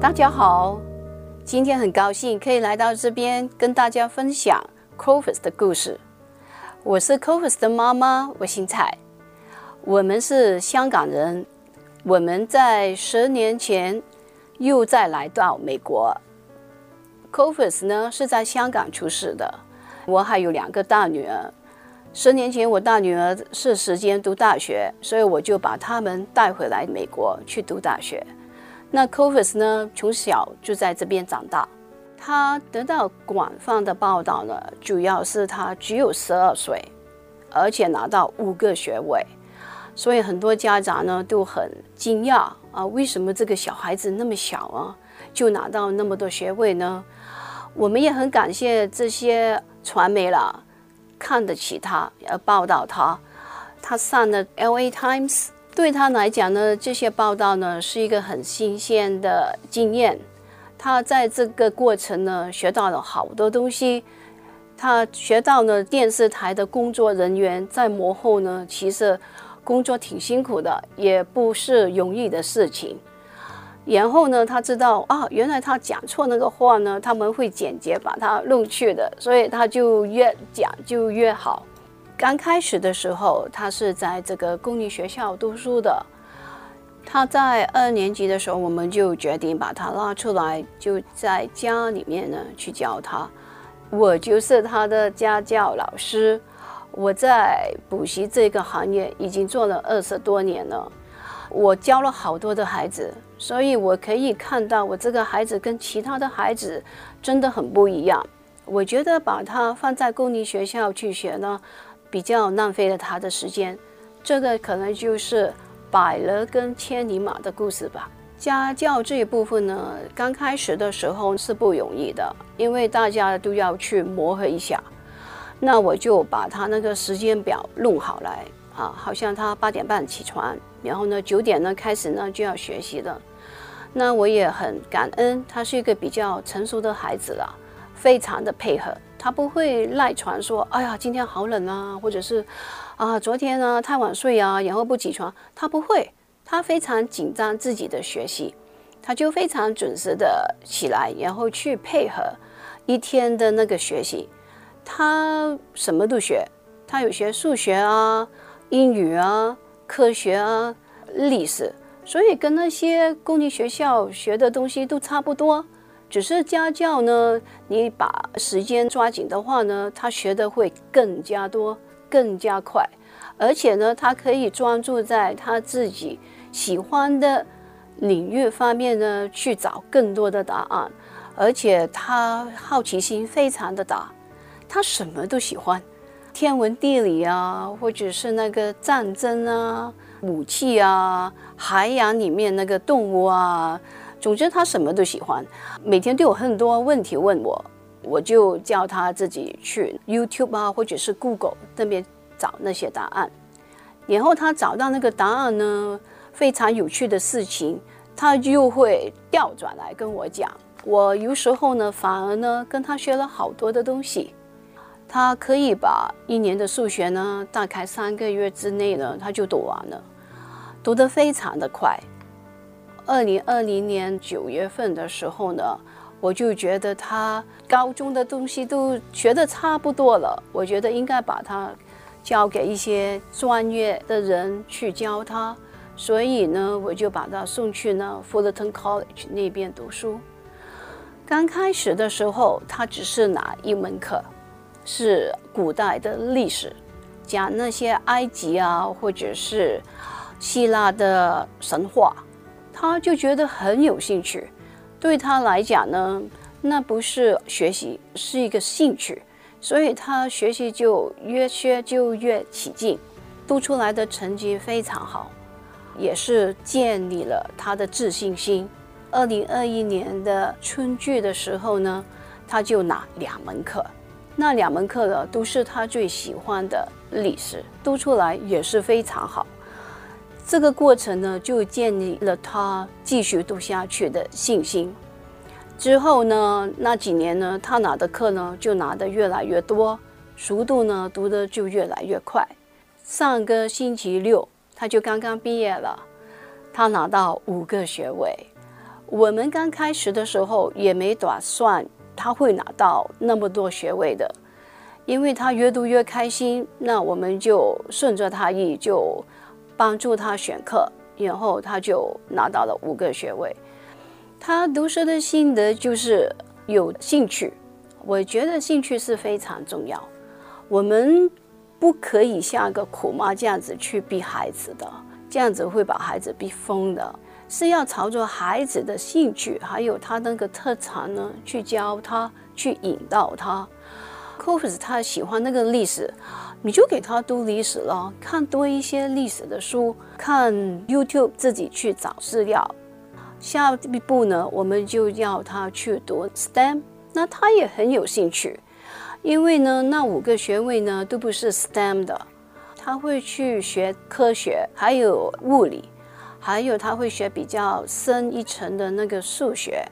大家好，今天很高兴可以来到这边跟大家分享 Clovis 的故事。我是 Clovis 的妈妈，我姓蔡。我们是香港人，我们在十年前又再来到美国。Clovis 呢是在香港出世的，我还有两个大女儿。十年前我大女儿是时间读大学，所以我就把他们带回来美国去读大学。那 c o v i s 呢，从小就在这边长大，他得到广泛的报道呢，主要是他只有十二岁，而且拿到五个学位，所以很多家长呢都很惊讶啊，为什么这个小孩子那么小啊，就拿到那么多学位呢？我们也很感谢这些传媒了，看得起他，要报道他，他上了 LA Times。对他来讲呢，这些报道呢是一个很新鲜的经验。他在这个过程呢学到了好多东西。他学到了电视台的工作人员在幕后呢，其实工作挺辛苦的，也不是容易的事情。然后呢，他知道啊，原来他讲错那个话呢，他们会剪辑把它弄去的，所以他就越讲就越好。刚开始的时候，他是在这个公立学校读书的。他在二年级的时候，我们就决定把他拉出来，就在家里面呢去教他。我就是他的家教老师。我在补习这个行业已经做了二十多年了，我教了好多的孩子，所以我可以看到我这个孩子跟其他的孩子真的很不一样。我觉得把他放在公立学校去学呢，比较浪费了他的时间，这个可能就是百乐跟千里马的故事吧。家教这一部分呢，刚开始的时候是不容易的，因为大家都要去磨合一下。那我就把他那个时间表弄好来啊，好像他八点半起床，然后呢九点呢开始呢就要学习了。那我也很感恩，他是一个比较成熟的孩子了，非常的配合。他不会赖床说：“哎呀，今天好冷啊，或者是啊，昨天呢太晚睡啊，然后不起床。”他不会，他非常紧张自己的学习，他就非常准时的起来，然后去配合一天的那个学习。他什么都学，他有学数学啊、英语啊、科学啊、历史，所以跟那些公立学校学的东西都差不多。只是家教呢，你把时间抓紧的话呢，他学的会更加多、更加快，而且呢，他可以专注在他自己喜欢的领域方面呢，去找更多的答案，而且他好奇心非常的大，他什么都喜欢，天文地理啊，或者是那个战争啊、武器啊、海洋里面那个动物啊。总之，他什么都喜欢，每天都有很多问题问我，我就叫他自己去 YouTube 啊，或者是 Google 那边找那些答案。然后他找到那个答案呢，非常有趣的事情，他就会调转来跟我讲。我有时候呢，反而呢跟他学了好多的东西。他可以把一年的数学呢，大概三个月之内呢，他就读完了，读得非常的快。二零二零年九月份的时候呢，我就觉得他高中的东西都学的差不多了，我觉得应该把他交给一些专业的人去教他，所以呢，我就把他送去呢 Fullerton College 那边读书。刚开始的时候，他只是拿一门课，是古代的历史，讲那些埃及啊，或者是希腊的神话。他就觉得很有兴趣，对他来讲呢，那不是学习，是一个兴趣，所以他学习就越学就越起劲，读出来的成绩非常好，也是建立了他的自信心。二零二一年的春季的时候呢，他就拿两门课，那两门课呢都是他最喜欢的历史，读出来也是非常好。这个过程呢，就建立了他继续读下去的信心。之后呢，那几年呢，他拿的课呢就拿得越来越多，速度呢读得就越来越快。上个星期六他就刚刚毕业了，他拿到五个学位。我们刚开始的时候也没打算他会拿到那么多学位的，因为他越读越开心，那我们就顺着他意，就帮助他选课，然后他就拿到了五个学位。他读书的心得就是有兴趣，我觉得兴趣是非常重要。我们不可以像个苦妈这样子去逼孩子的，这样子会把孩子逼疯的。是要朝着孩子的兴趣，还有他那个特长呢，去教他，去引导他。c o f e s 他喜欢那个历史，你就给他读历史了，看多一些历史的书，看 YouTube 自己去找资料。下一步呢，我们就要他去读 STEM，那他也很有兴趣，因为呢，那五个学位呢都不是 STEM 的，他会去学科学，还有物理，还有他会学比较深一层的那个数学。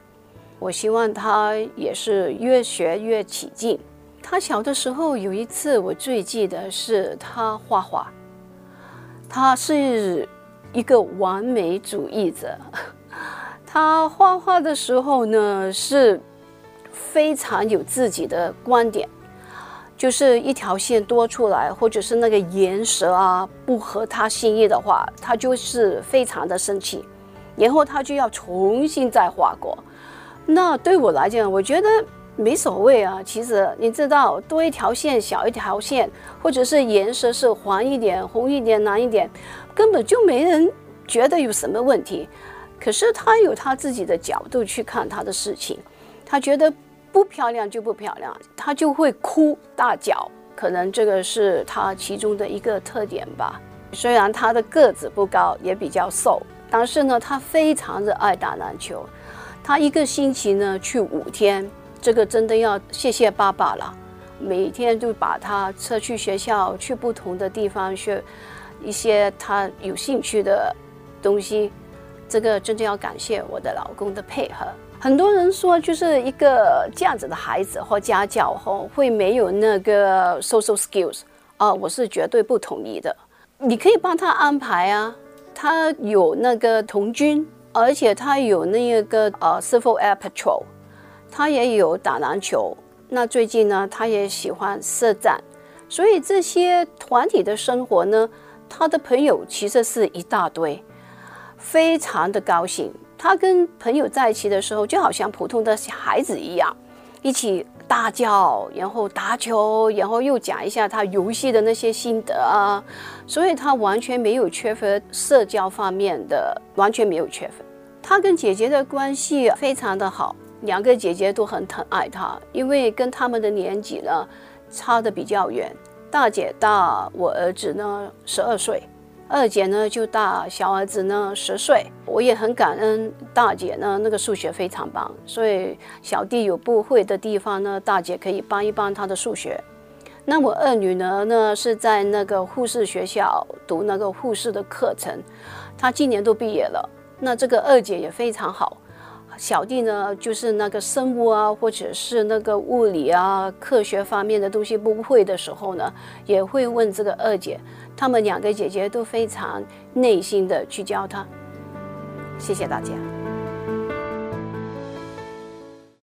我希望他也是越学越起劲。他小的时候有一次，我最记得是他画画，他是一个完美主义者。他画画的时候呢，是非常有自己的观点，就是一条线多出来，或者是那个颜色啊不合他心意的话，他就是非常的生气，然后他就要重新再画过。那对我来讲，我觉得没所谓啊。其实你知道，多一条线、小一条线，或者是颜色是黄一点、红一点、蓝一点，根本就没人觉得有什么问题。可是他有他自己的角度去看他的事情，他觉得不漂亮就不漂亮，他就会哭大叫，可能这个是他其中的一个特点吧。虽然他的个子不高，也比较瘦，但是呢，他非常的爱打篮球。他一个星期呢去五天，这个真的要谢谢爸爸了。每天就把他车去学校，去不同的地方学一些他有兴趣的东西。这个真正要感谢我的老公的配合。很多人说，就是一个这样子的孩子或家教后会没有那个 social skills 啊，我是绝对不同意的。你可以帮他安排啊，他有那个童军，而且他有那个呃 civil air patrol，他也有打篮球。那最近呢，他也喜欢射箭，所以这些团体的生活呢，他的朋友其实是一大堆。非常的高兴，他跟朋友在一起的时候，就好像普通的孩子一样，一起大叫，然后打球，然后又讲一下他游戏的那些心得啊，所以他完全没有缺乏社交方面的，完全没有缺乏。他跟姐姐的关系非常的好，两个姐姐都很疼爱他，因为跟他们的年纪呢差得比较远，大姐大我儿子呢十二岁。二姐呢就大小儿子呢十岁，我也很感恩大姐呢，那个数学非常棒，所以小弟有不会的地方呢，大姐可以帮一帮他的数学。那我二女儿呢是在那个护士学校读那个护士的课程，她今年都毕业了。那这个二姐也非常好。小弟呢，就是那个生物啊，或者是那个物理啊、科学方面的东西不会的时候呢，也会问这个二姐。他们两个姐姐都非常耐心的去教他。谢谢大家。